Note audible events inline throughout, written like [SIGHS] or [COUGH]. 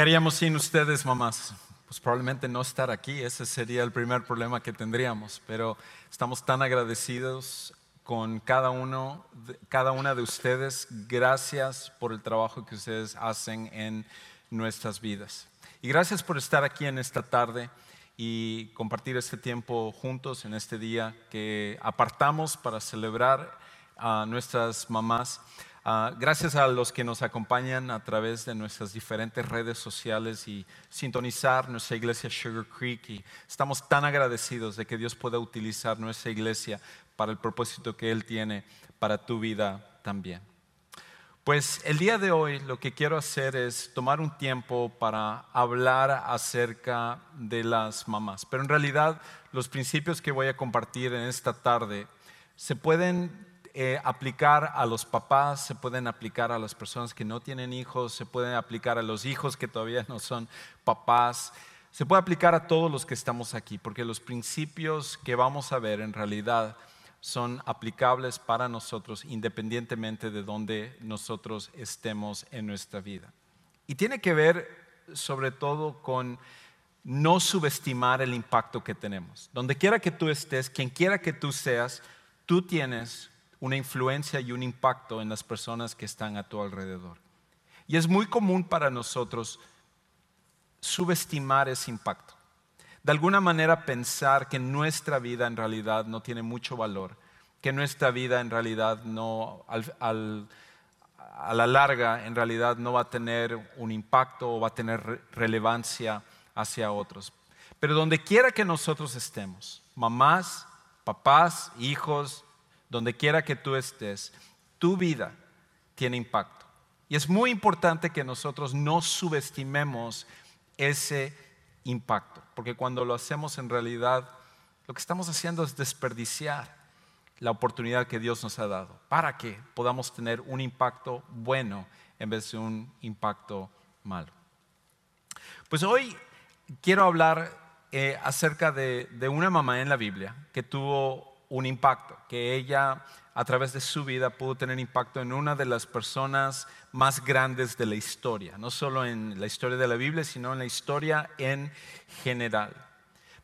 haríamos sin ustedes, mamás? Pues probablemente no estar aquí, ese sería el primer problema que tendríamos, pero estamos tan agradecidos con cada uno, cada una de ustedes. Gracias por el trabajo que ustedes hacen en nuestras vidas. Y gracias por estar aquí en esta tarde y compartir este tiempo juntos en este día que apartamos para celebrar a nuestras mamás. Ah, gracias a los que nos acompañan a través de nuestras diferentes redes sociales y sintonizar nuestra iglesia Sugar Creek. Y estamos tan agradecidos de que Dios pueda utilizar nuestra iglesia para el propósito que Él tiene para tu vida también. Pues el día de hoy lo que quiero hacer es tomar un tiempo para hablar acerca de las mamás. Pero en realidad los principios que voy a compartir en esta tarde se pueden eh, aplicar a los papás, se pueden aplicar a las personas que no tienen hijos, se pueden aplicar a los hijos que todavía no son papás, se puede aplicar a todos los que estamos aquí, porque los principios que vamos a ver en realidad son aplicables para nosotros independientemente de donde nosotros estemos en nuestra vida. Y tiene que ver sobre todo con no subestimar el impacto que tenemos. Donde quiera que tú estés, quien quiera que tú seas, tú tienes una influencia y un impacto en las personas que están a tu alrededor. Y es muy común para nosotros subestimar ese impacto. De alguna manera pensar que nuestra vida en realidad no tiene mucho valor, que nuestra vida en realidad no, a la larga, en realidad no va a tener un impacto o va a tener relevancia hacia otros. Pero donde quiera que nosotros estemos, mamás, papás, hijos, donde quiera que tú estés, tu vida tiene impacto. Y es muy importante que nosotros no subestimemos ese impacto, porque cuando lo hacemos en realidad, lo que estamos haciendo es desperdiciar la oportunidad que Dios nos ha dado para que podamos tener un impacto bueno en vez de un impacto malo. Pues hoy quiero hablar eh, acerca de, de una mamá en la Biblia que tuvo un impacto, que ella a través de su vida pudo tener impacto en una de las personas más grandes de la historia, no solo en la historia de la Biblia, sino en la historia en general.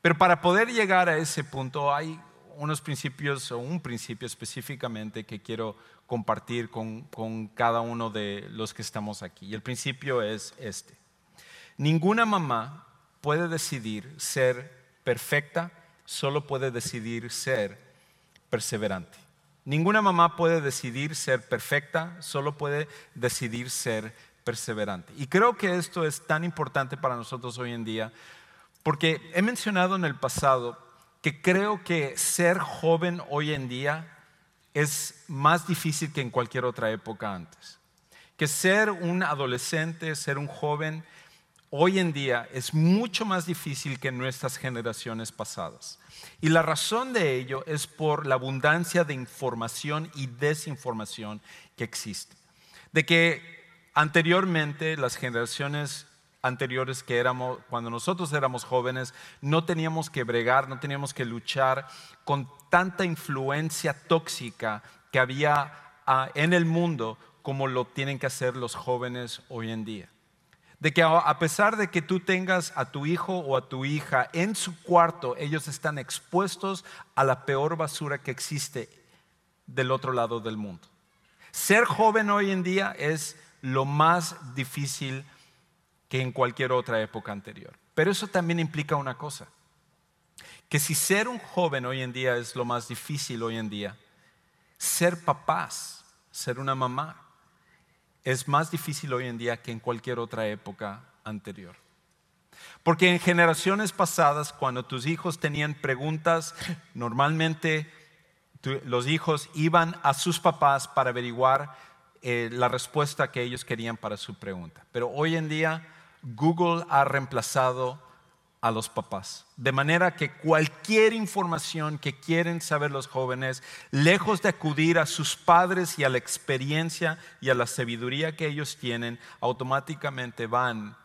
Pero para poder llegar a ese punto hay unos principios o un principio específicamente que quiero compartir con, con cada uno de los que estamos aquí. Y el principio es este. Ninguna mamá puede decidir ser perfecta, solo puede decidir ser perseverante. Ninguna mamá puede decidir ser perfecta, solo puede decidir ser perseverante. Y creo que esto es tan importante para nosotros hoy en día, porque he mencionado en el pasado que creo que ser joven hoy en día es más difícil que en cualquier otra época antes. Que ser un adolescente, ser un joven, hoy en día es mucho más difícil que en nuestras generaciones pasadas. Y la razón de ello es por la abundancia de información y desinformación que existe. De que anteriormente las generaciones anteriores que éramos, cuando nosotros éramos jóvenes, no teníamos que bregar, no teníamos que luchar con tanta influencia tóxica que había ah, en el mundo como lo tienen que hacer los jóvenes hoy en día de que a pesar de que tú tengas a tu hijo o a tu hija en su cuarto, ellos están expuestos a la peor basura que existe del otro lado del mundo. Ser joven hoy en día es lo más difícil que en cualquier otra época anterior. Pero eso también implica una cosa, que si ser un joven hoy en día es lo más difícil hoy en día, ser papás, ser una mamá, es más difícil hoy en día que en cualquier otra época anterior. Porque en generaciones pasadas, cuando tus hijos tenían preguntas, normalmente los hijos iban a sus papás para averiguar eh, la respuesta que ellos querían para su pregunta. Pero hoy en día Google ha reemplazado a los papás. De manera que cualquier información que quieren saber los jóvenes, lejos de acudir a sus padres y a la experiencia y a la sabiduría que ellos tienen, automáticamente van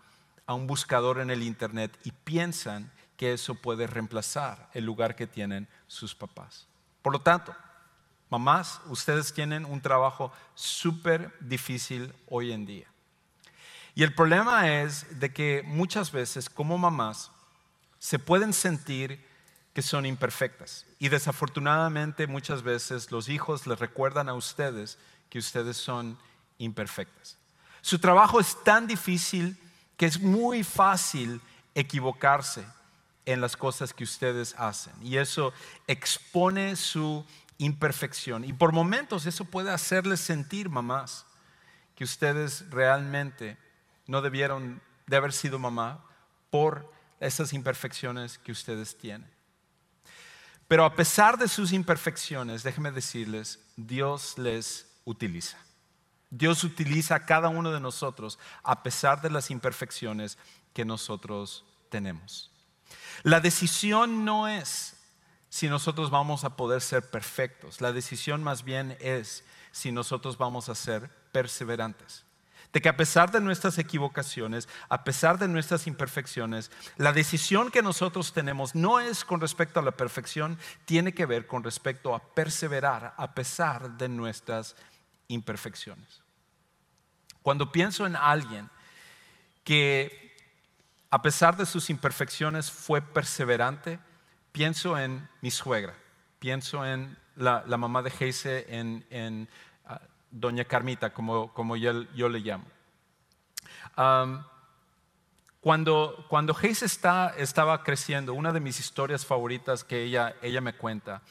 a un buscador en el Internet y piensan que eso puede reemplazar el lugar que tienen sus papás. Por lo tanto, mamás, ustedes tienen un trabajo súper difícil hoy en día. Y el problema es de que muchas veces como mamás se pueden sentir que son imperfectas. Y desafortunadamente muchas veces los hijos les recuerdan a ustedes que ustedes son imperfectas. Su trabajo es tan difícil que es muy fácil equivocarse en las cosas que ustedes hacen. Y eso expone su imperfección. Y por momentos eso puede hacerles sentir, mamás, que ustedes realmente no debieron de haber sido mamá por esas imperfecciones que ustedes tienen. Pero a pesar de sus imperfecciones, déjenme decirles, Dios les utiliza. Dios utiliza a cada uno de nosotros a pesar de las imperfecciones que nosotros tenemos. La decisión no es si nosotros vamos a poder ser perfectos. La decisión más bien es si nosotros vamos a ser perseverantes de que a pesar de nuestras equivocaciones, a pesar de nuestras imperfecciones, la decisión que nosotros tenemos no es con respecto a la perfección, tiene que ver con respecto a perseverar a pesar de nuestras imperfecciones. Cuando pienso en alguien que a pesar de sus imperfecciones fue perseverante, pienso en mi suegra, pienso en la, mamá de Geise, en doña Carmita, como, como yo, le llamo. cuando cuando está, estaba creciendo, una de mis historias favoritas que ella, ella me cuenta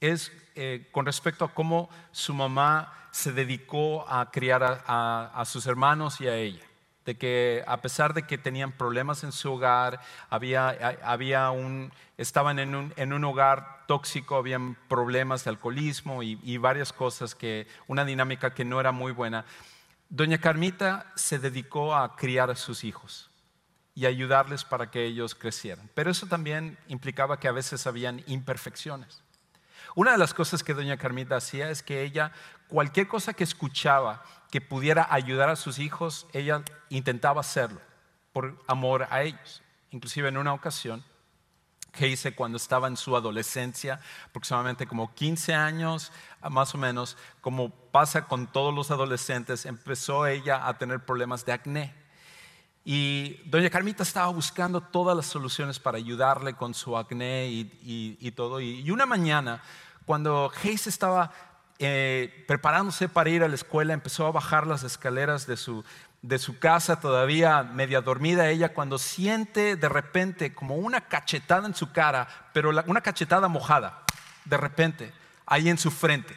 es eh, con respecto a cómo su mamá se dedicó a criar a sus hermanos y a ella de que a pesar de que tenían problemas en su hogar, había, había un, estaban en un, en un, hogar tóxico, habían problemas de alcoholismo y, varias cosas que, una dinámica que no era muy buena. Doña Carmita se dedicó a criar a sus hijos y ayudarles para que ellos crecieran. Pero eso también implicaba que a veces habían imperfecciones. Una de las cosas que doña Carmita hacía es que ella, cualquier cosa que escuchaba que pudiera ayudar a sus hijos, ella intentaba hacerlo por amor a ellos. Inclusive en una ocasión, que hice cuando estaba en su adolescencia, aproximadamente como 15 años, más o menos, como pasa con todos los adolescentes, empezó ella a tener problemas de acné. Y doña Carmita estaba buscando todas las soluciones para ayudarle con su acné y, todo. Y, una mañana, cuando Hayes estaba eh, preparándose para ir a la escuela, empezó a bajar las escaleras de su, de su casa, todavía media dormida ella, cuando siente de repente como una cachetada en su cara, pero una cachetada mojada, de repente, ahí en su frente.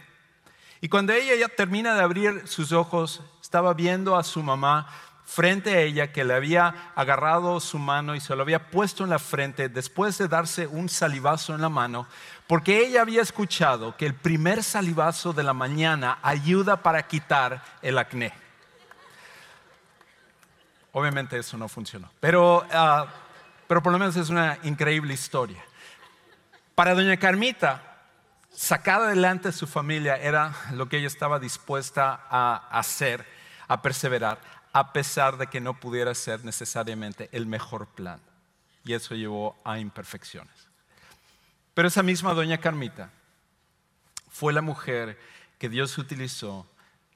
Y cuando ella ya termina de abrir sus ojos, estaba viendo a su mamá frente a ella que le había agarrado su mano y se lo había puesto en la frente después de darse un salivazo en la mano, porque ella había escuchado que el primer salivazo de la mañana ayuda para quitar el acné. Obviamente eso no funcionó, pero, ah, pero por lo menos es una increíble historia. Para doña Carmita, sacar adelante a su familia era lo que ella estaba dispuesta a hacer, a perseverar a pesar de que no pudiera ser necesariamente el mejor plan. Y eso llevó a imperfecciones. Pero esa misma doña Carmita fue la mujer que Dios utilizó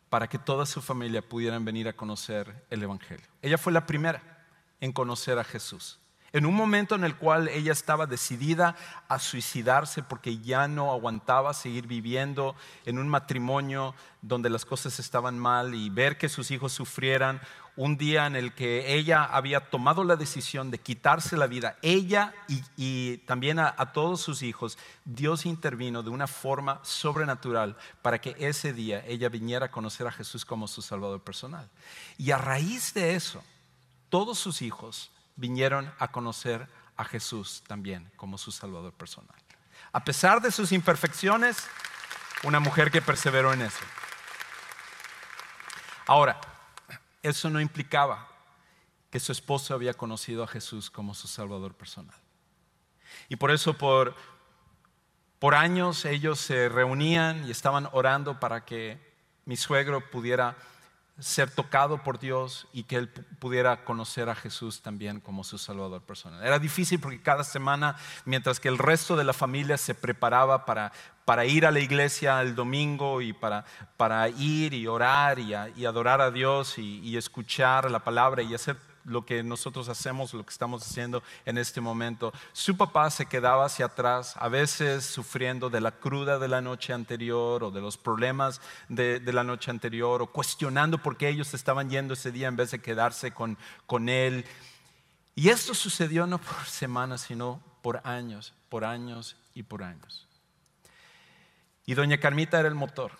para que toda su familia pudieran venir a conocer el Evangelio. Ella fue la primera en conocer a Jesús. En un momento en el cual ella estaba decidida a suicidarse porque ya no aguantaba seguir viviendo en un matrimonio donde las cosas estaban mal y ver que sus hijos sufrieran, un día en el que ella había tomado la decisión de quitarse la vida, ella y, también a, todos sus hijos, Dios intervino de una forma sobrenatural para que ese día ella viniera a conocer a Jesús como su Salvador personal. Y a raíz de eso, todos sus hijos vinieron a conocer a Jesús también como su Salvador personal. A pesar de sus imperfecciones, una mujer que perseveró en eso. Ahora, eso no implicaba que su esposo había conocido a Jesús como su Salvador personal. Y por eso por, años ellos se reunían y estaban orando para que mi suegro pudiera ser tocado por Dios y que él pudiera conocer a Jesús también como su Salvador personal. Era difícil porque cada semana, mientras que el resto de la familia se preparaba para, para ir a la iglesia el domingo y para, para ir y orar y, adorar a Dios y, y escuchar la palabra y hacer lo que nosotros hacemos, lo que estamos haciendo en este momento. Su papá se quedaba hacia atrás, a veces sufriendo de la cruda de la noche anterior o de los problemas de, la noche anterior o cuestionando por qué ellos estaban yendo ese día en vez de quedarse con, con él. Y esto sucedió no por [LAUGHS] semanas, sino por años, por años y por años. Y doña Carmita era el motor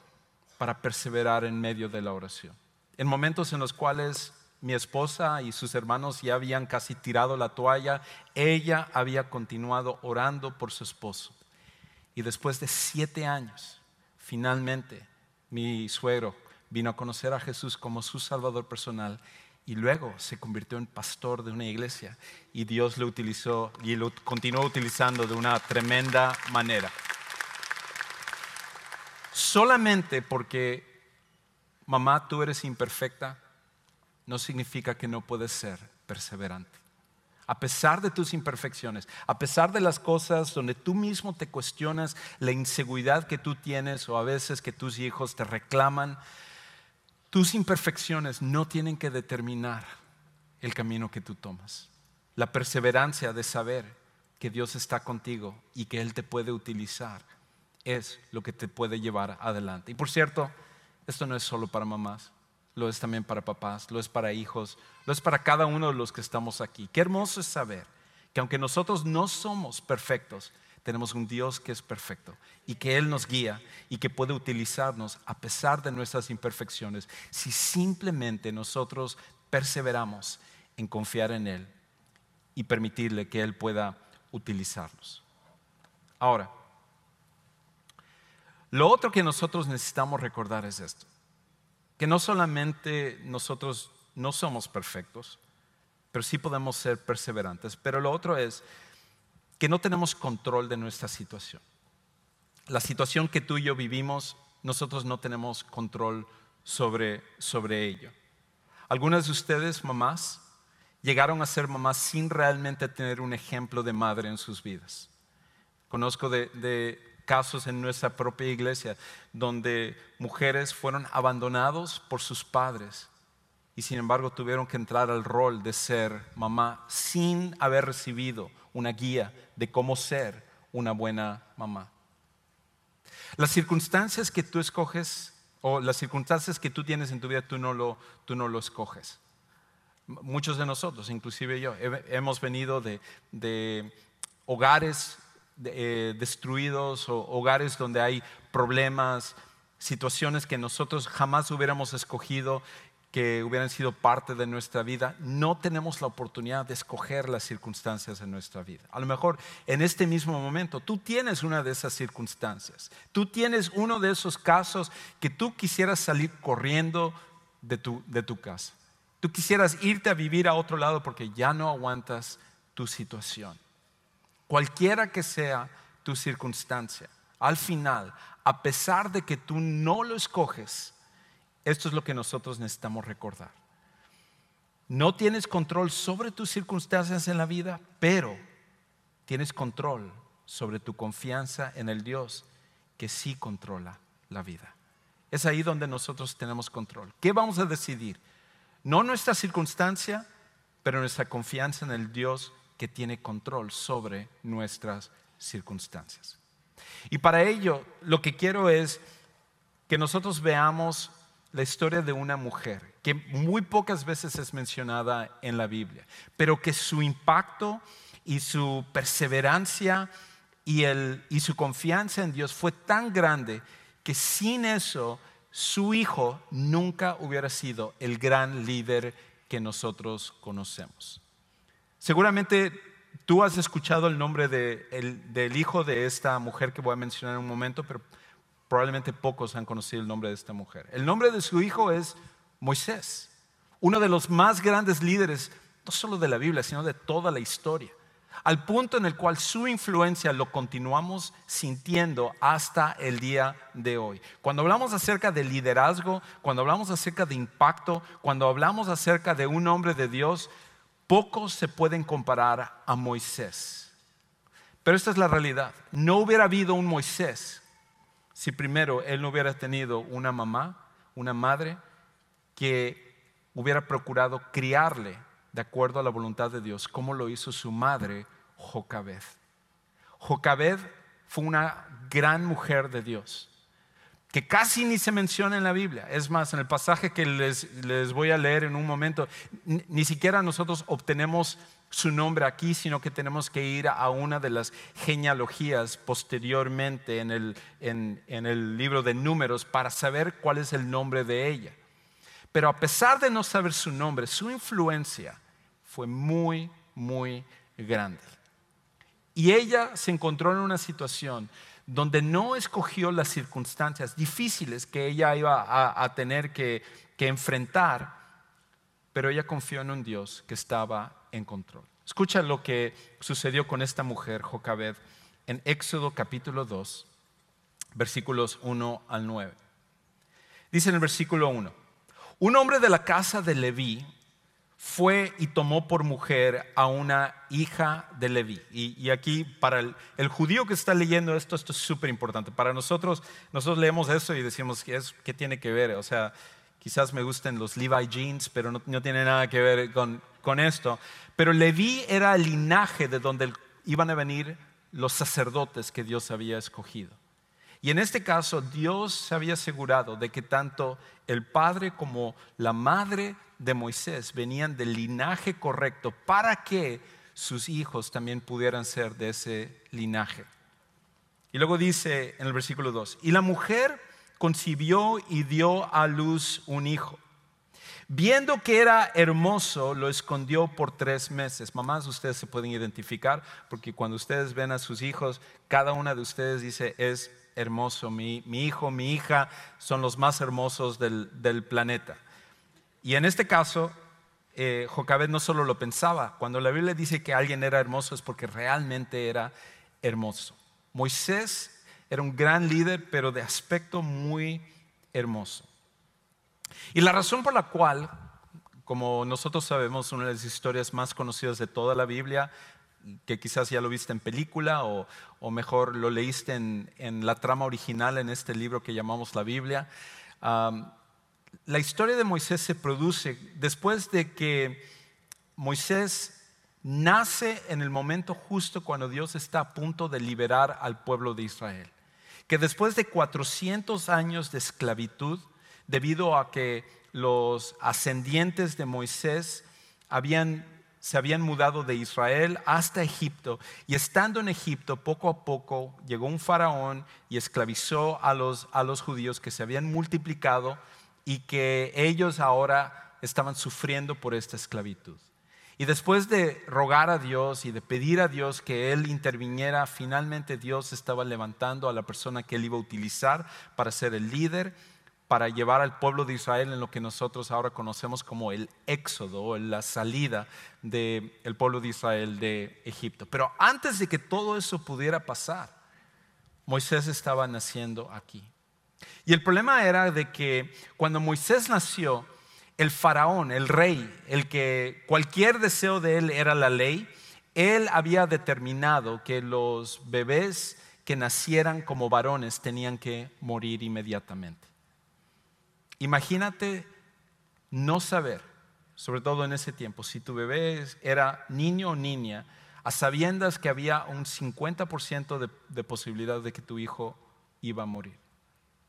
para perseverar en medio de la oración. En momentos en los cuales mi esposa y sus hermanos ya habían casi tirado la toalla. Ella había continuado orando por su esposo. Y después de siete años, finalmente mi suegro vino a conocer a Jesús como su Salvador personal y luego se convirtió en pastor de una iglesia y Dios lo utilizó y lo continuó utilizando de una tremenda manera. Solamente porque, mamá, tú eres imperfecta, no significa que no puedes ser perseverante. A pesar de tus imperfecciones, a pesar de las cosas donde tú mismo te cuestionas la inseguridad que tú tienes o a veces que tus hijos te reclaman, tus imperfecciones no tienen que determinar el camino que tú tomas. La perseverancia de saber que Dios está contigo y que Él te puede utilizar es lo que te puede llevar adelante. Y por cierto, esto no es solo para mamás lo es también para papás, lo es para hijos, lo es para cada uno de los que estamos aquí. Qué hermoso es saber que aunque nosotros no somos perfectos, tenemos un Dios que es perfecto y que Él nos guía y que puede utilizarnos a pesar de nuestras imperfecciones si simplemente nosotros perseveramos en confiar en Él y permitirle que Él pueda utilizarnos. Ahora, lo otro que nosotros necesitamos recordar es esto que no solamente nosotros no somos perfectos, pero sí podemos ser perseverantes. Pero lo otro es que no tenemos control de nuestra situación. La situación que tú y yo vivimos, nosotros no tenemos control sobre, sobre ello. Algunas de ustedes, mamás, llegaron a ser mamás sin realmente tener un ejemplo de madre en sus vidas. Conozco de, de casos en nuestra propia iglesia donde mujeres fueron abandonados por sus padres y sin embargo tuvieron que entrar al rol de ser mamá sin haber recibido una guía de cómo ser una buena mamá. Las circunstancias que tú escoges o las circunstancias que tú tienes en tu vida, tú no lo, tú no lo escoges. Muchos de nosotros, inclusive yo, hemos venido de, de hogares eh, destruidos o hogares donde hay problemas, situaciones que nosotros jamás hubiéramos escogido que hubieran sido parte de nuestra vida, no tenemos la oportunidad de escoger las circunstancias de nuestra vida. A lo mejor en este mismo momento tú tienes una de esas circunstancias, tú tienes uno de esos casos que tú quisieras salir corriendo de tu, de tu casa, tú quisieras irte a vivir a otro lado porque ya no aguantas tu situación cualquiera que sea tu circunstancia, al final, a pesar de que tú no lo escoges, esto es lo que nosotros necesitamos recordar. No tienes control sobre tus circunstancias en la vida, pero tienes control sobre tu confianza en el Dios que sí controla la vida. Es ahí donde nosotros tenemos control. ¿Qué vamos a decidir? No nuestra circunstancia, pero nuestra confianza en el Dios que tiene control sobre nuestras circunstancias. Y para ello, lo que quiero es que nosotros veamos la historia de una mujer que muy pocas veces es mencionada en la Biblia, pero que su impacto y su perseverancia y, y su confianza en Dios fue tan grande que sin eso su hijo nunca hubiera sido el gran líder que nosotros conocemos. Seguramente tú has escuchado el nombre del hijo de esta mujer que voy a mencionar en un momento, pero probablemente pocos han conocido el nombre de esta mujer. El nombre de su hijo es Moisés, uno de los más grandes líderes, no solo de la Biblia, sino de toda la historia. al punto en el cual su influencia lo continuamos sintiendo hasta el día de hoy. Cuando hablamos acerca de liderazgo, cuando hablamos acerca de impacto, cuando hablamos acerca de un hombre de Dios, pocos se pueden comparar a Moisés. Pero esta es la realidad. No hubiera habido un Moisés si primero él no hubiera tenido una mamá, una madre, que hubiera procurado criarle de acuerdo a la voluntad de Dios, como lo hizo su madre, Jocabed. Jocabed fue una gran mujer de Dios, que casi ni se menciona en la Biblia. Es más, en el pasaje que les, les voy a leer en un momento, ni, siquiera nosotros obtenemos su nombre aquí, sino que tenemos que ir a una de las genealogías posteriormente en el, en el libro de números para saber cuál es el nombre de ella. Pero a pesar de no saber su nombre, su influencia fue muy, muy grande. Y ella se encontró en una situación donde no escogió las circunstancias difíciles que ella iba a, tener que, enfrentar, pero ella confió en un Dios que estaba en control. Escucha lo que sucedió con esta mujer, Jocabed, en Éxodo capítulo 2, versículos 1 al 9. Dice en el versículo 1, un hombre de la casa de Leví fue y tomó por mujer a una hija de Leví. Y, aquí para el, judío que está leyendo esto, esto es súper importante. Para nosotros, nosotros leemos eso y decimos, ¿qué, es, ¿qué tiene que ver? O sea, quizás me gusten los Levi jeans, pero no, tiene nada que ver con, con esto. Pero Leví era el linaje de donde iban a venir los sacerdotes que Dios había escogido. Y en este caso Dios se había asegurado de que tanto el padre como la madre de Moisés venían del linaje correcto para que sus hijos también pudieran ser de ese linaje. Y luego dice en el versículo 2, y la mujer concibió y dio a luz un hijo. Viendo que era hermoso, lo escondió por tres meses. Mamás, ustedes se pueden identificar, porque cuando ustedes ven a sus hijos, cada una de ustedes dice, es hermoso, mi, hijo, mi hija son los más hermosos del, planeta. Y en este caso, eh, Jocabed no solo lo pensaba, cuando la Biblia dice que alguien era hermoso es porque realmente era hermoso. Moisés era un gran líder, pero de aspecto muy hermoso. Y la razón por la cual, como nosotros sabemos, una de las historias más conocidas de toda la Biblia que quizás ya lo viste en película o, mejor lo leíste en, la trama original en este libro que llamamos la Biblia. la historia de Moisés se produce después de que Moisés nace en el momento justo cuando Dios está a punto de liberar al pueblo de Israel. Que después de 400 años de esclavitud, debido a que los ascendientes de Moisés habían se habían mudado de Israel hasta Egipto y estando en Egipto poco a poco llegó un faraón y esclavizó a los, a los judíos que se habían multiplicado y que ellos ahora estaban sufriendo por esta esclavitud. Y después de rogar a Dios y de pedir a Dios que Él interviniera, finalmente Dios estaba levantando a la persona que Él iba a utilizar para ser el líder para llevar al pueblo de Israel en lo que nosotros ahora conocemos como el éxodo la salida del pueblo de Israel de Egipto. Pero antes de que todo eso pudiera pasar, Moisés estaba naciendo aquí. Y el problema era de que cuando Moisés nació, el faraón, el rey, el que cualquier deseo de él era la ley, él había determinado que los bebés que nacieran como varones tenían que morir inmediatamente. Imagínate no saber, sobre todo en ese tiempo, si tu bebé era niño o niña, a sabiendas que había un 50% de, posibilidad de que tu hijo iba a morir.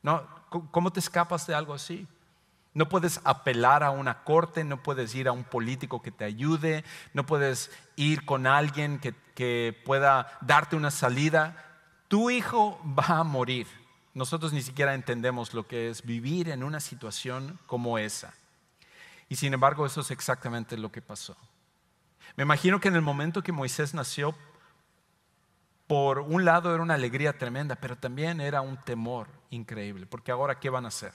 No, ¿Cómo te escapas de algo así? No puedes apelar a una corte, no puedes ir a un político que te ayude, no puedes ir con alguien que pueda darte una salida. Tu hijo va a morir. Nosotros ni siquiera entendemos lo que es vivir en una situación como esa. Y sin embargo, eso es exactamente lo que pasó. Me imagino que en el momento que Moisés nació, por un lado era una alegría tremenda, pero también era un temor increíble, porque ahora, ¿qué van a hacer?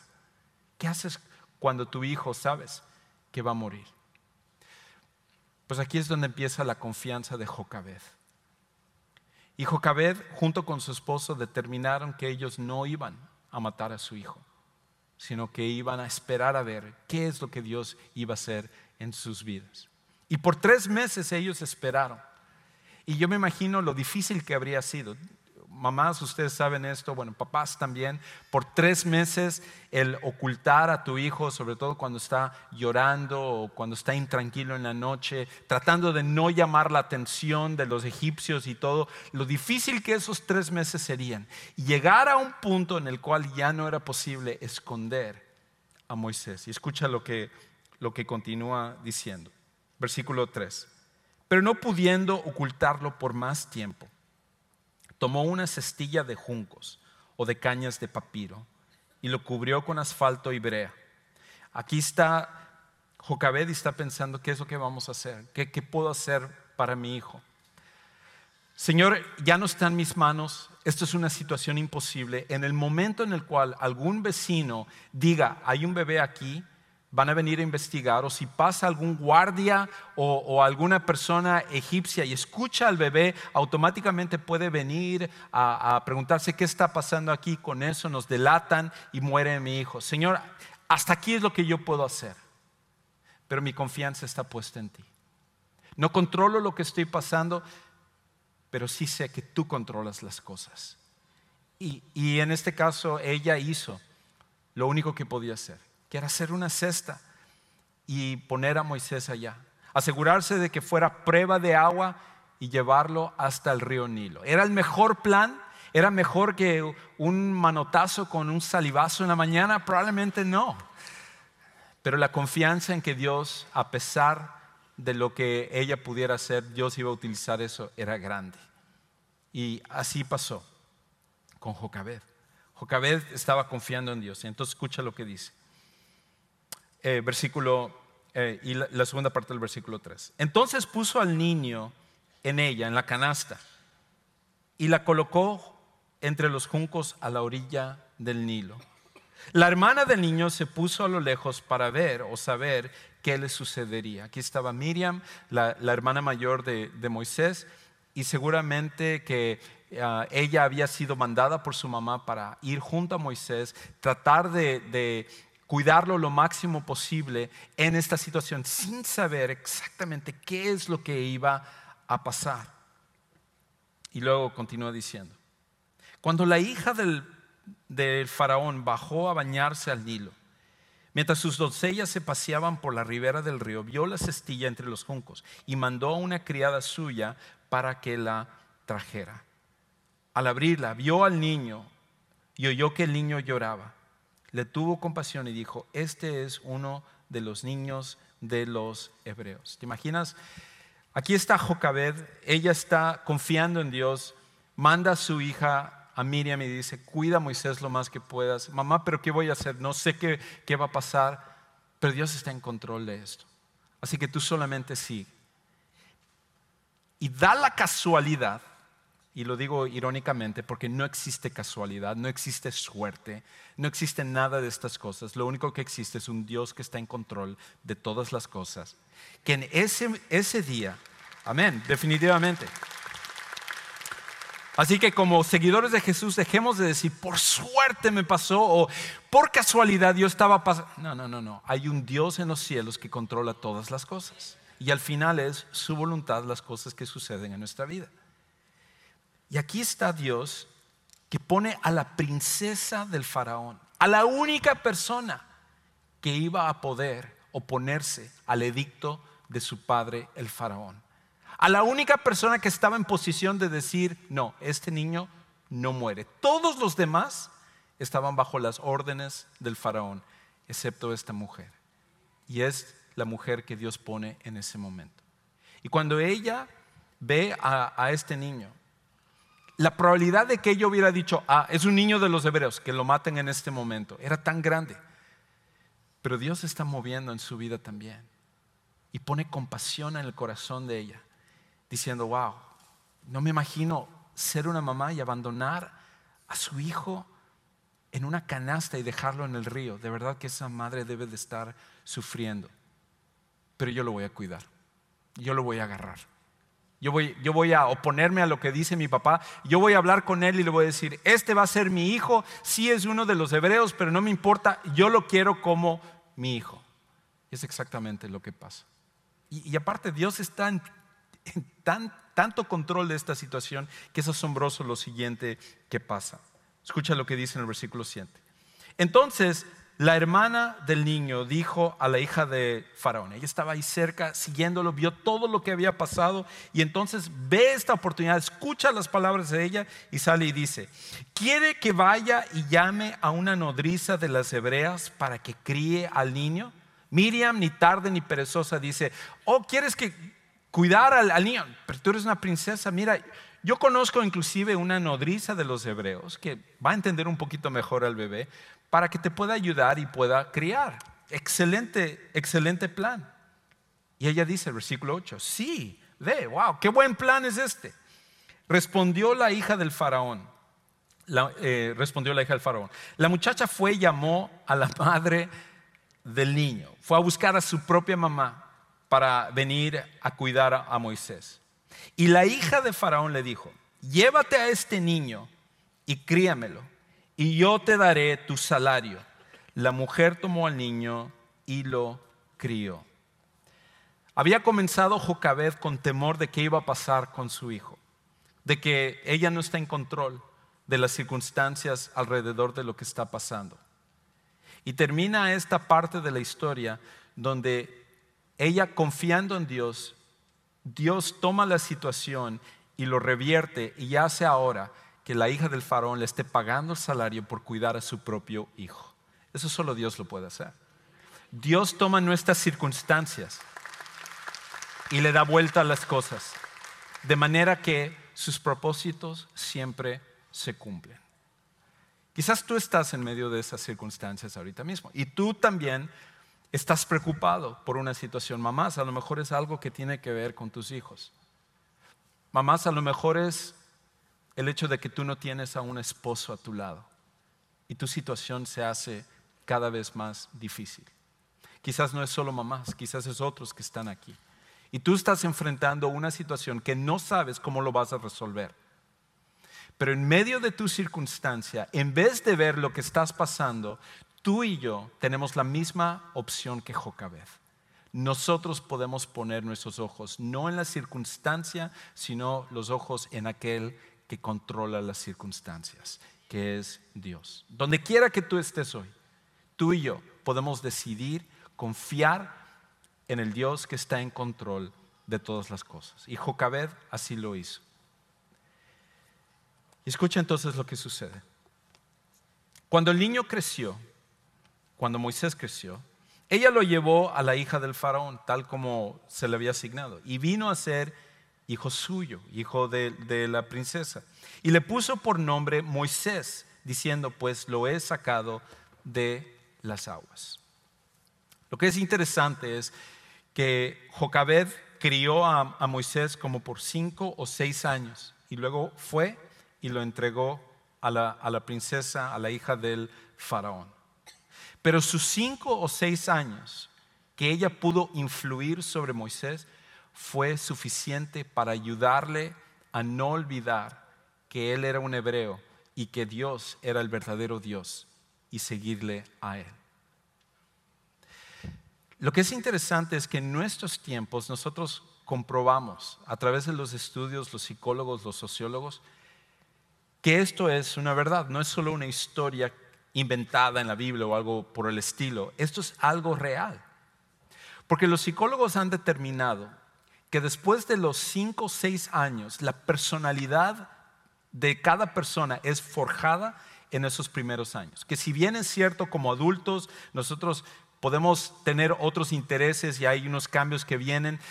¿Qué haces cuando tu hijo sabes que va a morir? Pues aquí es donde empieza la confianza de Jocabed. Y Jocabed, junto con su esposo, determinaron que ellos no iban a matar a su hijo, sino que iban a esperar a ver qué es lo que Dios iba a hacer en sus vidas. Y por tres meses ellos esperaron. Y yo me imagino lo difícil que habría sido mamás, ustedes saben esto, bueno, papás también, por tres meses el ocultar a tu hijo, sobre todo cuando está llorando o cuando está intranquilo en la noche, tratando de no llamar la atención de los egipcios y todo, lo difícil que esos tres meses serían. Llegar a un punto en el cual ya no era posible esconder a Moisés. Y escucha lo que, lo que continúa diciendo. Versículo 3. Pero no pudiendo ocultarlo por más tiempo tomó una cestilla de juncos o de cañas de papiro y lo cubrió con asfalto y brea. Aquí está Jocabed y está pensando, ¿qué es lo que vamos a hacer? ¿Qué, ¿Qué, puedo hacer para mi hijo? Señor, ya no está en mis manos, esto es una situación imposible. En el momento en el cual algún vecino diga, hay un bebé aquí, van a venir a investigar o si pasa algún guardia o, alguna persona egipcia y escucha al bebé, automáticamente puede venir a, preguntarse qué está pasando aquí, con eso nos delatan y muere mi hijo. Señor, hasta aquí es lo que yo puedo hacer, pero mi confianza está puesta en ti. No controlo lo que estoy pasando, pero sí sé que tú controlas las cosas. y en este caso ella hizo lo único que podía hacer que era hacer una cesta y poner a Moisés allá. Asegurarse de que fuera prueba de agua y llevarlo hasta el río Nilo. ¿Era el mejor plan? ¿Era mejor que un manotazo con un salivazo en la mañana? Probablemente no. Pero la confianza en que Dios, a pesar de lo que ella pudiera hacer, Dios iba a utilizar eso, era grande. Y así pasó con Jocabed. Jocabed estaba confiando en Dios. Entonces escucha lo que dice. Eh, versículo, eh, y la, segunda parte del versículo 3. Entonces puso al niño en ella, en la canasta, y la colocó entre los juncos a la orilla del Nilo. La hermana del niño se puso a lo lejos para ver o saber qué le sucedería. Aquí estaba Miriam, la, hermana mayor de, Moisés, y seguramente que ah, ella había sido mandada por su mamá para ir junto a Moisés, tratar de, cuidarlo lo máximo posible en esta situación sin saber exactamente qué es lo que iba a pasar. Y luego continúa diciendo, cuando la hija del, faraón bajó a bañarse al Nilo, mientras sus doncellas se paseaban por la ribera del río, vio la cestilla entre los juncos y mandó a una criada suya para que la trajera. Al abrirla, vio al niño y oyó que el niño lloraba le tuvo compasión y dijo, este es uno de los niños de los hebreos. ¿Te imaginas? Aquí está Jocabed, ella está confiando en Dios, manda a su hija a Miriam y dice, cuida a Moisés lo más que puedas. Mamá, pero ¿qué voy a hacer? No sé qué, qué va a pasar, pero Dios está en control de esto. Así que tú solamente sigue. Y da la casualidad y lo digo irónicamente porque no existe casualidad, no existe suerte, no existe nada de estas cosas. Lo único que existe es un Dios que está en control de todas las cosas. Que en ese, ese día, amén, definitivamente. Así que como seguidores de Jesús dejemos de decir, por suerte me pasó o por casualidad yo estaba pasando. No, no, no, no. Hay un Dios en los cielos que controla todas las cosas. Y al final es su voluntad las cosas que suceden en nuestra vida. Y aquí está Dios que pone a la princesa del faraón, a la única persona que iba a poder oponerse al edicto de su padre el faraón. A la única persona que estaba en posición de decir, no, este niño no muere. Todos los demás estaban bajo las órdenes del faraón, excepto esta mujer. Y es la mujer que Dios pone en ese momento. Y cuando ella ve a, a este niño, la probabilidad de que ella hubiera dicho, ah, es un niño de los hebreos, que lo maten en este momento, era tan grande. Pero Dios está moviendo en su vida también y pone compasión en el corazón de ella, diciendo, wow, no me imagino ser una mamá y abandonar a su hijo en una canasta y dejarlo en el río. De verdad que esa madre debe de estar sufriendo. Pero yo lo voy a cuidar, yo lo voy a agarrar. Yo voy, yo voy a oponerme a lo que dice mi papá. Yo voy a hablar con él y le voy a decir, este va a ser mi hijo. Sí es uno de los hebreos, pero no me importa. Yo lo quiero como mi hijo. Es exactamente lo que pasa. Y, aparte, Dios está en, tan, tanto control de esta situación que es asombroso lo siguiente que pasa. Escucha lo que dice en el versículo 7. Entonces la hermana del niño dijo a la hija de Faraón, ella estaba ahí cerca siguiéndolo, vio todo lo que había pasado y entonces ve esta oportunidad, escucha las palabras de ella y sale y dice, ¿quiere que vaya y llame a una nodriza de las hebreas para que críe al niño? Miriam, ni tarde ni perezosa, dice, oh, ¿quieres que cuidar al, al niño? Pero tú eres una princesa, mira, yo conozco inclusive una nodriza de los hebreos que va a entender un poquito mejor al bebé para que te pueda ayudar y pueda criar. Excelente, excelente plan. Y ella dice, versículo 8, sí, ve, wow, qué buen plan es este. Respondió la hija del faraón. Eh, respondió la hija del faraón. La muchacha fue y llamó a la madre del niño. Fue a buscar a su propia mamá para venir a cuidar a Moisés. Y la hija de faraón le dijo, llévate a este niño y críamelo y yo te daré tu salario. La mujer tomó al niño y lo crió. Había comenzado Jocabed con temor de qué iba a pasar con su hijo, de que ella no está en control de las circunstancias alrededor de lo que está pasando. Y termina esta parte de la historia donde ella confiando en Dios, Dios toma la situación y lo revierte y hace ahora que la hija del faraón le esté pagando el salario por cuidar a su propio hijo. Eso solo Dios lo puede hacer. Dios toma nuestras circunstancias y le da vuelta a las cosas, de manera que sus propósitos siempre se cumplen. Quizás tú estás en medio de esas circunstancias ahorita mismo y tú también estás preocupado por una situación. Mamás, a lo mejor es algo que tiene que ver con tus hijos. Mamás, a lo mejor es el hecho de que tú no tienes a un esposo a tu lado y tu situación se hace cada vez más difícil. Quizás no es solo mamás, quizás es otros que están aquí. Y tú estás enfrentando una situación que no sabes cómo lo vas a resolver. Pero en medio de tu circunstancia, en vez de ver lo que estás pasando, tú y yo tenemos la misma opción que Jocabed. Nosotros podemos poner nuestros ojos no en la circunstancia, sino los ojos en aquel que controla las circunstancias, que es Dios. Donde quiera que tú estés hoy, tú y yo podemos decidir confiar en el Dios que está en control de todas las cosas. Y Jocabed así lo hizo. Escucha entonces lo que sucede. Cuando el niño creció, cuando Moisés creció, ella lo llevó a la hija del faraón, tal como se le había asignado, y vino a ser hijo suyo, hijo de, la princesa. Y le puso por nombre Moisés, diciendo, pues lo he sacado de las aguas. Lo que es interesante es que Jocabed crió a, Moisés como por cinco o seis años y luego fue y lo entregó a la princesa, a la hija del faraón. Pero sus cinco o seis años que ella pudo influir sobre Moisés fue suficiente para ayudarle a no olvidar que él era un hebreo y que Dios era el verdadero Dios y seguirle a él. Lo que es interesante es que en nuestros tiempos nosotros comprobamos a través de los estudios, los psicólogos, los sociólogos, que esto es una verdad, no es solo una historia inventada en la Biblia o algo por el estilo, esto es algo real. Porque los psicólogos han determinado que después de los cinco o seis años, la personalidad de cada persona es forjada en esos primeros años. Que si bien es cierto, como adultos, nosotros podemos tener otros intereses y hay unos cambios que vienen,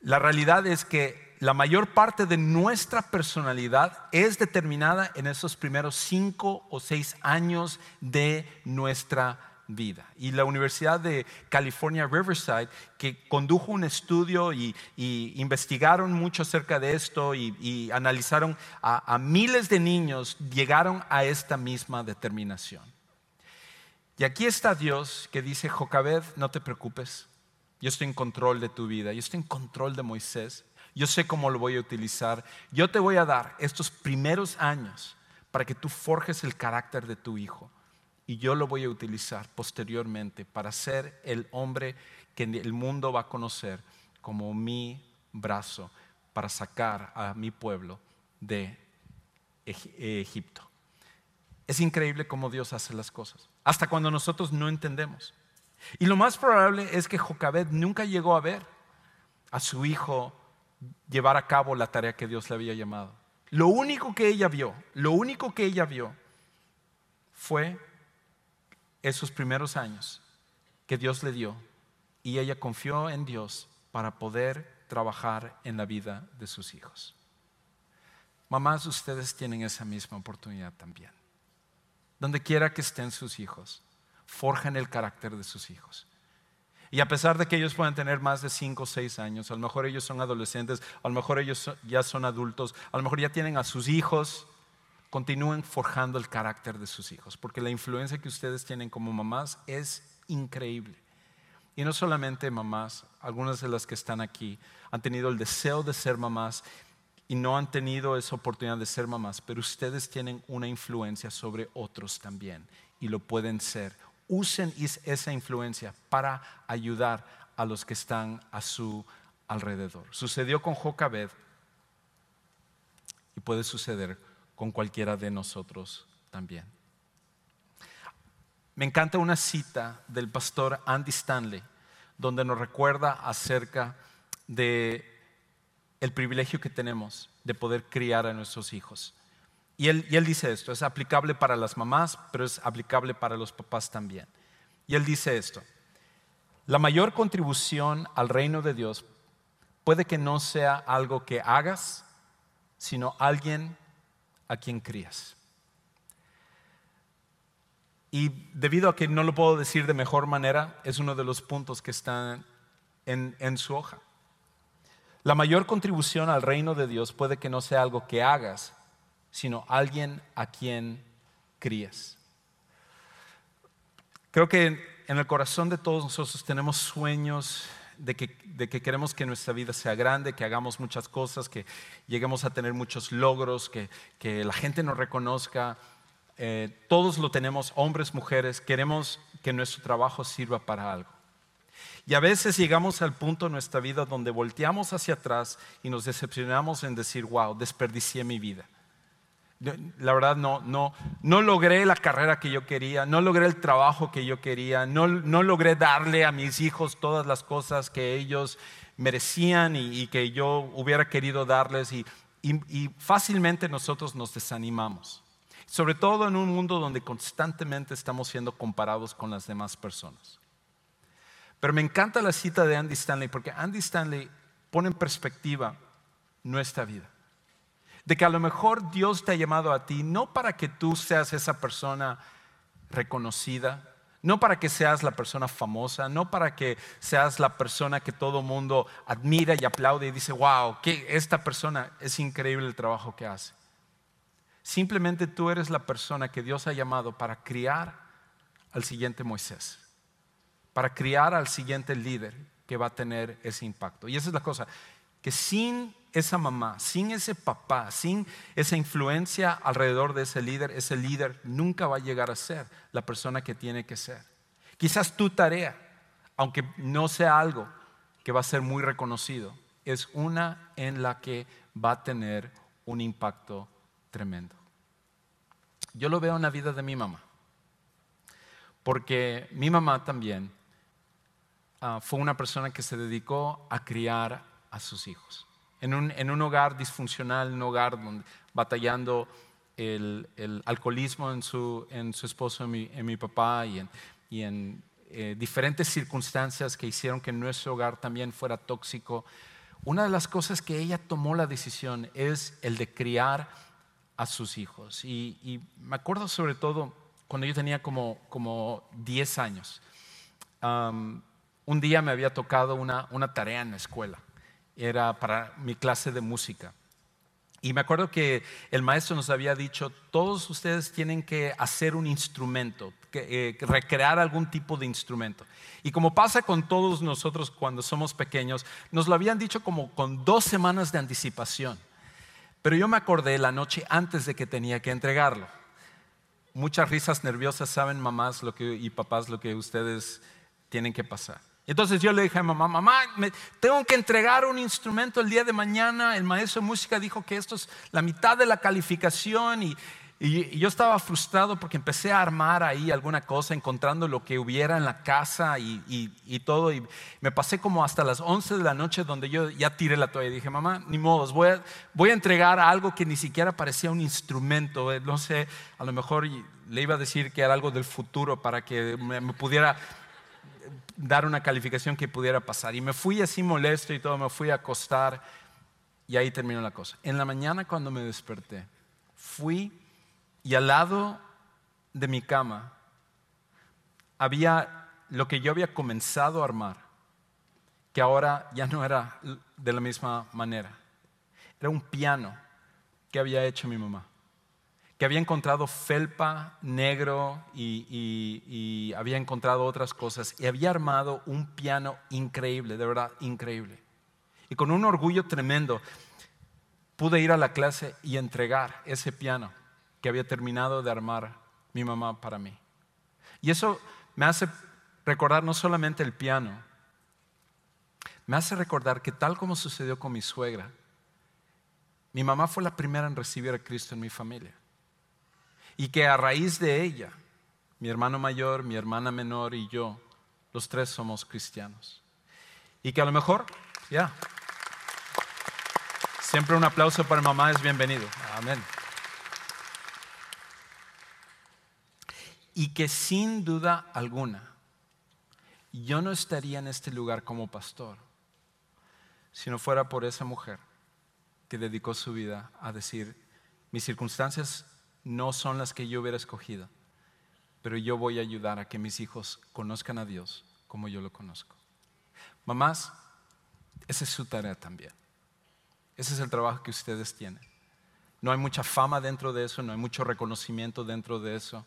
la realidad es que la mayor parte de nuestra personalidad es determinada en esos primeros cinco o seis años de nuestra vida. Y la Universidad de California Riverside, que condujo un estudio y, investigaron mucho acerca de esto y, analizaron a, a, miles de niños, llegaron a esta misma determinación. Y aquí está Dios que dice, Jocabed, no te preocupes, yo estoy en control de tu vida, yo estoy en control de Moisés, Yo sé cómo lo voy a utilizar. Yo te voy a dar estos primeros años para que tú forjes el carácter de tu hijo. Y yo lo voy a utilizar posteriormente para ser el hombre que el mundo va a conocer como mi brazo para sacar a mi pueblo de Egipto. Es increíble cómo Dios hace las cosas, hasta cuando nosotros no entendemos. Y lo más probable es que Jocabed nunca llegó a ver a su hijo llevar a cabo la tarea que Dios le había llamado. Lo único que ella vio, lo único que ella vio fue esos primeros años que Dios le dio y ella confió en Dios para poder trabajar en la vida de sus hijos. Mamás, ustedes tienen esa misma oportunidad también. Donde quiera que estén sus hijos, forjan el carácter de sus hijos. Y a pesar de que ellos puedan tener más de 5 o 6 años, a lo mejor ellos son adolescentes, a lo mejor ellos ya son adultos, a lo mejor ya tienen a sus hijos, continúen forjando el carácter de sus hijos, porque la influencia que ustedes tienen como mamás es increíble. Y no solamente mamás, algunas de las que están aquí han tenido el deseo de ser mamás y no han tenido esa oportunidad de ser mamás, pero ustedes tienen una influencia sobre otros también y lo pueden ser usen esa influencia para ayudar a los que están a su alrededor. Sucedió con Jocabed y puede suceder con cualquiera de nosotros también. Me encanta una cita del pastor Andy Stanley donde nos recuerda acerca de el privilegio que tenemos de poder criar a nuestros hijos. Y él, dice esto, es aplicable para las mamás, pero es aplicable para los papás también. Y él dice esto, la mayor contribución al reino de Dios puede que no sea algo que hagas, sino alguien a quien crías. Y debido a que no lo puedo decir de mejor manera, es uno de los puntos que están en su hoja. La mayor contribución al reino de Dios puede que no sea algo que hagas, sino alguien a quien crías. Creo que en el corazón de todos nosotros tenemos sueños de que, queremos que nuestra vida sea grande, que hagamos muchas cosas, que lleguemos a tener muchos logros, que, la gente nos reconozca. Eh, todos lo tenemos, hombres, mujeres, queremos que nuestro trabajo sirva para algo. Y a veces llegamos al punto en nuestra vida donde volteamos hacia atrás y nos decepcionamos en decir, wow, desperdicié mi vida. La verdad no, no, no logré la carrera que yo quería, no logré el trabajo que yo quería, no, no logré darle a mis hijos todas las cosas que ellos merecían y, que yo hubiera querido darles y, y fácilmente nosotros nos desanimamos. Sobre todo en un mundo donde constantemente estamos siendo comparados con las demás personas. Pero me encanta la cita de Andy Stanley porque Andy Stanley pone en perspectiva nuestra vida de que a lo mejor Dios te ha llamado a ti no para que tú seas esa persona reconocida, no para que seas la persona famosa, no para que seas la persona que todo mundo admira y aplaude y dice, wow, que esta persona es increíble el trabajo que hace. Simplemente tú eres la persona que Dios ha llamado para criar al siguiente Moisés, para criar al siguiente líder que va a tener ese impacto. Y esa es la cosa, que sin esa mamá, sin ese papá, sin esa influencia alrededor de ese líder, ese líder nunca va a llegar a ser la persona que tiene que ser. Quizás tu tarea, aunque no sea algo que va a ser muy reconocido, es una en la que va a tener un impacto tremendo. Yo lo veo en la vida de mi mamá, porque mi mamá también ah, fue una persona que se dedicó a criar a sus hijos en un, hogar disfuncional, un hogar donde, batallando el, alcoholismo en su, en su esposo, en mi, papá, y en, eh, diferentes circunstancias que hicieron que nuestro hogar también fuera tóxico. Una de las cosas que ella tomó la decisión es el de criar a sus hijos. Y, me acuerdo sobre todo cuando yo tenía como, como 10 años. un día me había tocado una, una tarea en la escuela era para mi clase de música. Y me acuerdo que el maestro nos había dicho, todos ustedes tienen que hacer un instrumento, que, eh, recrear algún tipo de instrumento. Y como pasa con todos nosotros cuando somos pequeños, nos lo habían dicho como con dos semanas de anticipación. Pero yo me acordé la noche antes de que tenía que entregarlo. Muchas risas nerviosas saben mamás lo que, y papás lo que ustedes tienen que pasar. Entonces yo le dije a mamá, mamá, tengo que entregar un instrumento el día de mañana. El maestro de música dijo que esto es la mitad de la calificación y, yo estaba frustrado porque empecé a armar ahí alguna cosa, encontrando lo que hubiera en la casa y, todo. Y me pasé como hasta las 11 de la noche donde yo ya tiré la toalla y dije, mamá, ni modo, voy a, voy a entregar algo que ni siquiera parecía un instrumento. Eh, no sé, a lo mejor le iba a decir que era algo del futuro para que me pudiera dar una calificación que pudiera pasar. Y me fui así molesto y todo, me fui a acostar y ahí terminó la cosa. En la mañana cuando me desperté, fui y al lado de mi cama había lo que yo había comenzado a armar, que ahora ya no era de la misma manera. Era un piano que había hecho mi mamá que había encontrado felpa negro y, había encontrado otras cosas y había armado un piano increíble, de verdad increíble. Y con un orgullo tremendo pude ir a la clase y entregar ese piano que había terminado de armar mi mamá para mí. Y eso me hace recordar no solamente el piano, me hace recordar que tal como sucedió con mi suegra, mi mamá fue la primera en recibir a Cristo en mi familia y que a raíz de ella, mi hermano mayor, mi hermana menor y yo, los tres somos cristianos. Y que a lo mejor, ya, siempre un aplauso para mamá es bienvenido. Amén. Y que sin duda alguna, yo no estaría en este lugar como pastor si no fuera por esa mujer que dedicó su vida a decir, mis circunstancias no son las que yo hubiera escogido, pero yo voy a ayudar a que mis hijos conozcan a Dios como yo lo conozco. Mamás, esa es su tarea también. Ese es el trabajo que ustedes tienen. No hay mucha fama dentro de eso, no hay mucho reconocimiento dentro de eso,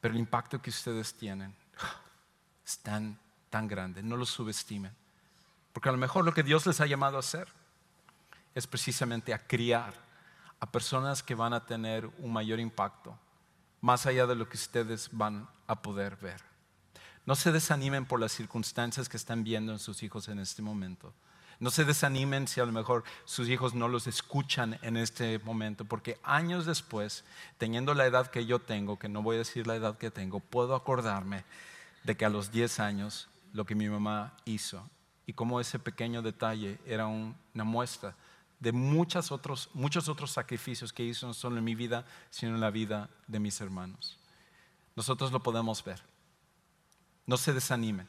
pero el impacto que ustedes tienen [SIGHS] es tan, tan grande. No lo subestimen. Porque a lo mejor lo que Dios les ha llamado a hacer es precisamente a criar a personas que van a tener un mayor impacto, más allá de lo que ustedes van a poder ver. No se desanimen por las circunstancias que están viendo en sus hijos en este momento. No se desanimen si a lo mejor sus hijos no los escuchan en este momento, porque años después, teniendo la edad que yo tengo, que no voy a decir la edad que tengo, puedo acordarme de que a los 10 años lo que mi mamá hizo y cómo ese pequeño detalle era una muestra de muchos otros, muchos otros sacrificios que hizo no solo en mi vida, sino en la vida de mis hermanos. Nosotros lo podemos ver. No se desanimen,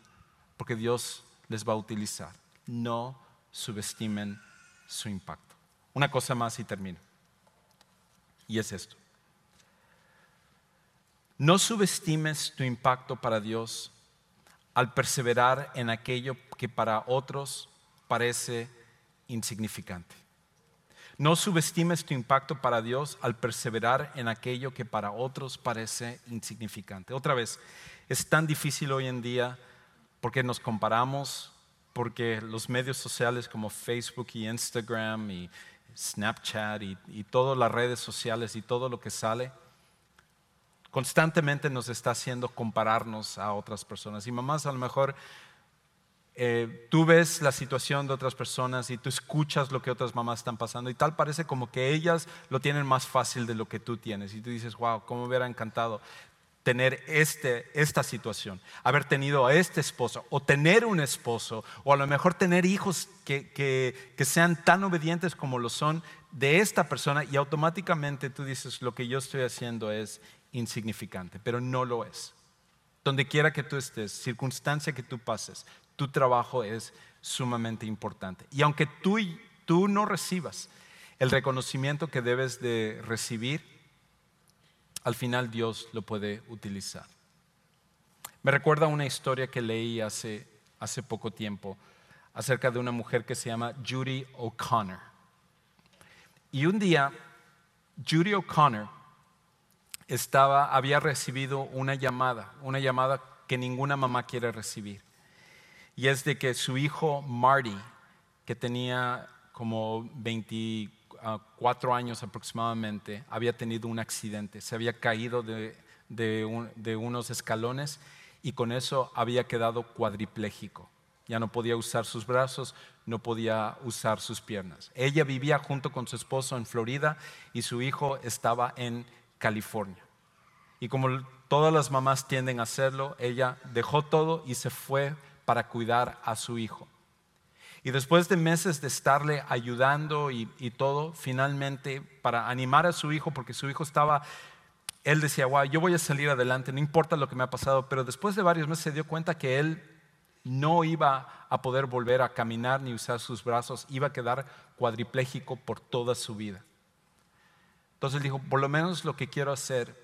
porque Dios les va a utilizar. No subestimen su impacto. Una cosa más y termino. Y es esto. No subestimes tu impacto para Dios al perseverar en aquello que para otros parece insignificante. No subestimes tu impacto para Dios al perseverar en aquello que para otros parece insignificante. Otra vez, es tan difícil hoy en día porque nos comparamos, porque los medios sociales como Facebook y Instagram y Snapchat y, todas las redes sociales y todo lo que sale, constantemente nos está haciendo compararnos a otras personas. Y mamás a lo mejor eh, tú ves la situación de otras personas y tú escuchas lo que otras mamás están pasando y tal parece como que ellas lo tienen más fácil de lo que tú tienes. Y tú dices, wow, cómo hubiera encantado tener este, esta situación, haber tenido a este esposo o tener un esposo o a lo mejor tener hijos que, que sean tan obedientes como lo son de esta persona y automáticamente tú dices, lo que yo estoy haciendo es insignificante, pero no lo es. Donde quiera que tú estés, circunstancia que tú pases, tu trabajo es sumamente importante. Y aunque tú, tú no recibas el reconocimiento que debes de recibir, al final Dios lo puede utilizar. Me recuerda una historia que leí hace, hace poco tiempo acerca de una mujer que se llama Judy O'Connor. Y un día, Judy O'Connor estaba, había recibido una llamada, una llamada que ninguna mamá quiere recibir. Y es de que su hijo Marty, que tenía como 24 años aproximadamente, había tenido un accidente, se había caído de, unos escalones y con eso había quedado cuadripléjico. Ya no podía usar sus brazos, no podía usar sus piernas. Ella vivía junto con su esposo en Florida y su hijo estaba en California. Y como todas las mamás tienden a hacerlo, ella dejó todo y se fue para cuidar a su hijo. Y después de meses de estarle ayudando y, todo, finalmente para animar a su hijo, porque su hijo estaba, él decía, wow, yo voy a salir adelante, no importa lo que me ha pasado, pero después de varios meses se dio cuenta que él no iba a poder volver a caminar ni usar sus brazos, iba a quedar cuadripléjico por toda su vida. Entonces dijo, por lo menos lo que quiero hacer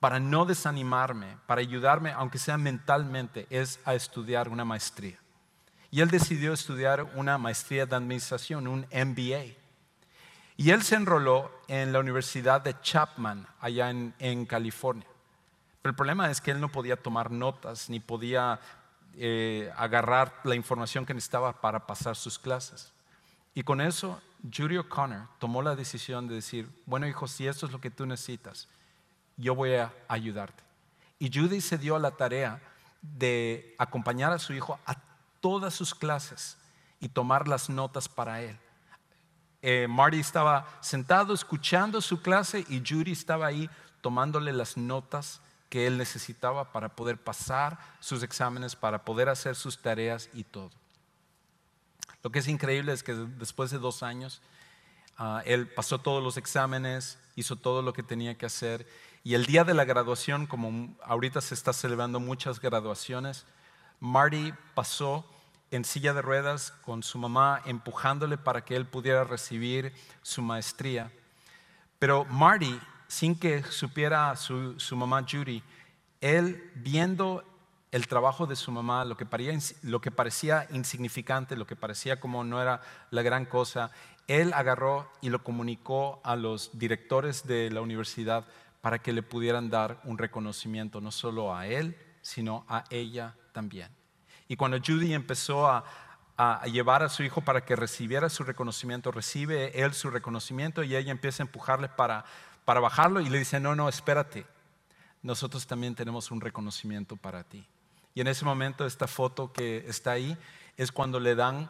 para no desanimarme, para ayudarme, aunque sea mentalmente, es a estudiar una maestría. Y él decidió estudiar una maestría de administración, un MBA. Y él se enroló en la Universidad de Chapman, allá en, California. Pero el problema es que él no podía tomar notas, ni podía eh, agarrar la información que necesitaba para pasar sus clases. Y con eso, Judy O'Connor tomó la decisión de decir, bueno hijo, si esto es lo que tú necesitas, yo voy a ayudarte. Y Judy se dio a la tarea de acompañar a su hijo a todas sus clases y tomar las notas para él. Eh, Marty estaba sentado escuchando su clase y Judy estaba ahí tomándole las notas que él necesitaba para poder pasar sus exámenes, para poder hacer sus tareas y todo. Lo que es increíble es que después de dos años, ah, él pasó todos los exámenes, hizo todo lo que tenía que hacer y el día de la graduación, como ahorita se está celebrando muchas graduaciones, Marty pasó en silla de ruedas con su mamá empujándole para que él pudiera recibir su maestría. Pero Marty, sin que supiera su, mamá Judy, él viendo el trabajo de su mamá, lo que, parecía, lo que parecía insignificante, lo que parecía como no era la gran cosa, él agarró y lo comunicó a los directores de la universidad para que le pudieran dar un reconocimiento no solo a él, sino a ella también. Y cuando Judy empezó a, llevar a su hijo para que recibiera su reconocimiento, recibe él su reconocimiento y ella empieza a empujarle para, para bajarlo y le dice, no, no, espérate, nosotros también tenemos un reconocimiento para ti. Y en ese momento esta foto que está ahí es cuando le dan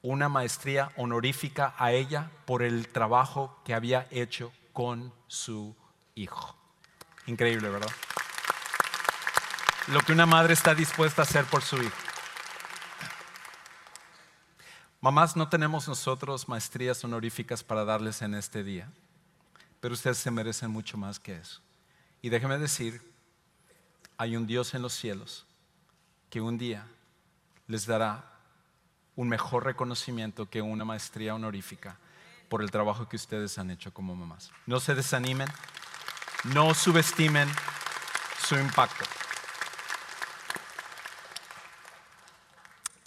una maestría honorífica a ella por el trabajo que había hecho con su hijo. Increíble, ¿verdad? Lo que una madre está dispuesta a hacer por su hijo. Mamás, no tenemos nosotros maestrías honoríficas para darles en este día, pero ustedes se merecen mucho más que eso. Y déjeme decir, hay un Dios en los cielos que un día les dará un mejor reconocimiento que una maestría honorífica por el trabajo que ustedes han hecho como mamás. No se desanimen, no subestimen su impacto.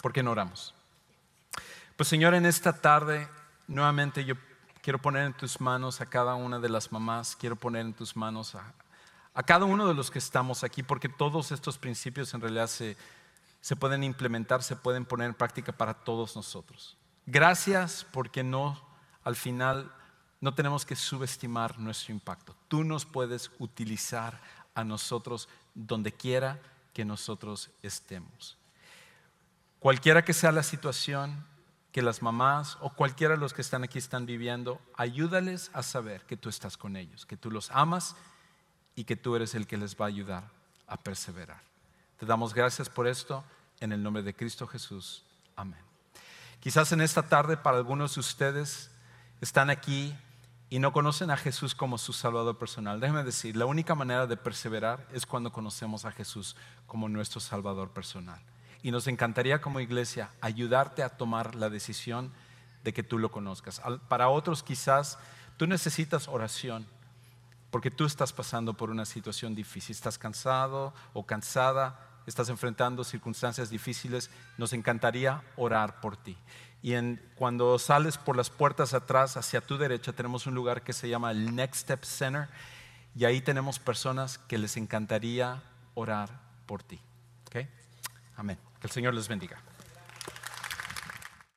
¿Por qué no oramos? Pues Señor, en esta tarde nuevamente yo quiero poner en tus manos a cada una de las mamás, quiero poner en tus manos a, cada uno de los que estamos aquí, porque todos estos principios en realidad se, se pueden implementar, se pueden poner en práctica para todos nosotros. Gracias porque no, al final, no tenemos que subestimar nuestro impacto. Tú nos puedes utilizar a nosotros donde quiera que nosotros estemos. Cualquiera que sea la situación que las mamás o cualquiera de los que están aquí están viviendo, ayúdales a saber que tú estás con ellos, que tú los amas y que tú eres el que les va a ayudar a perseverar. Te damos gracias por esto en el nombre de Cristo Jesús. Amén. Quizás en esta tarde para algunos de ustedes están aquí y no conocen a Jesús como su Salvador personal. Déjeme decir, la única manera de perseverar es cuando conocemos a Jesús como nuestro Salvador personal. Y nos encantaría como iglesia ayudarte a tomar la decisión de que tú lo conozcas. Para otros quizás tú necesitas oración porque tú estás pasando por una situación difícil, estás cansado o cansada, estás enfrentando circunstancias difíciles, nos encantaría orar por ti. Y cuando sales por las puertas atrás, hacia tu derecha, tenemos un lugar que se llama el Next Step Center. Y ahí tenemos personas que les encantaría orar por ti. ¿Okay? Amén. Que el Señor les bendiga.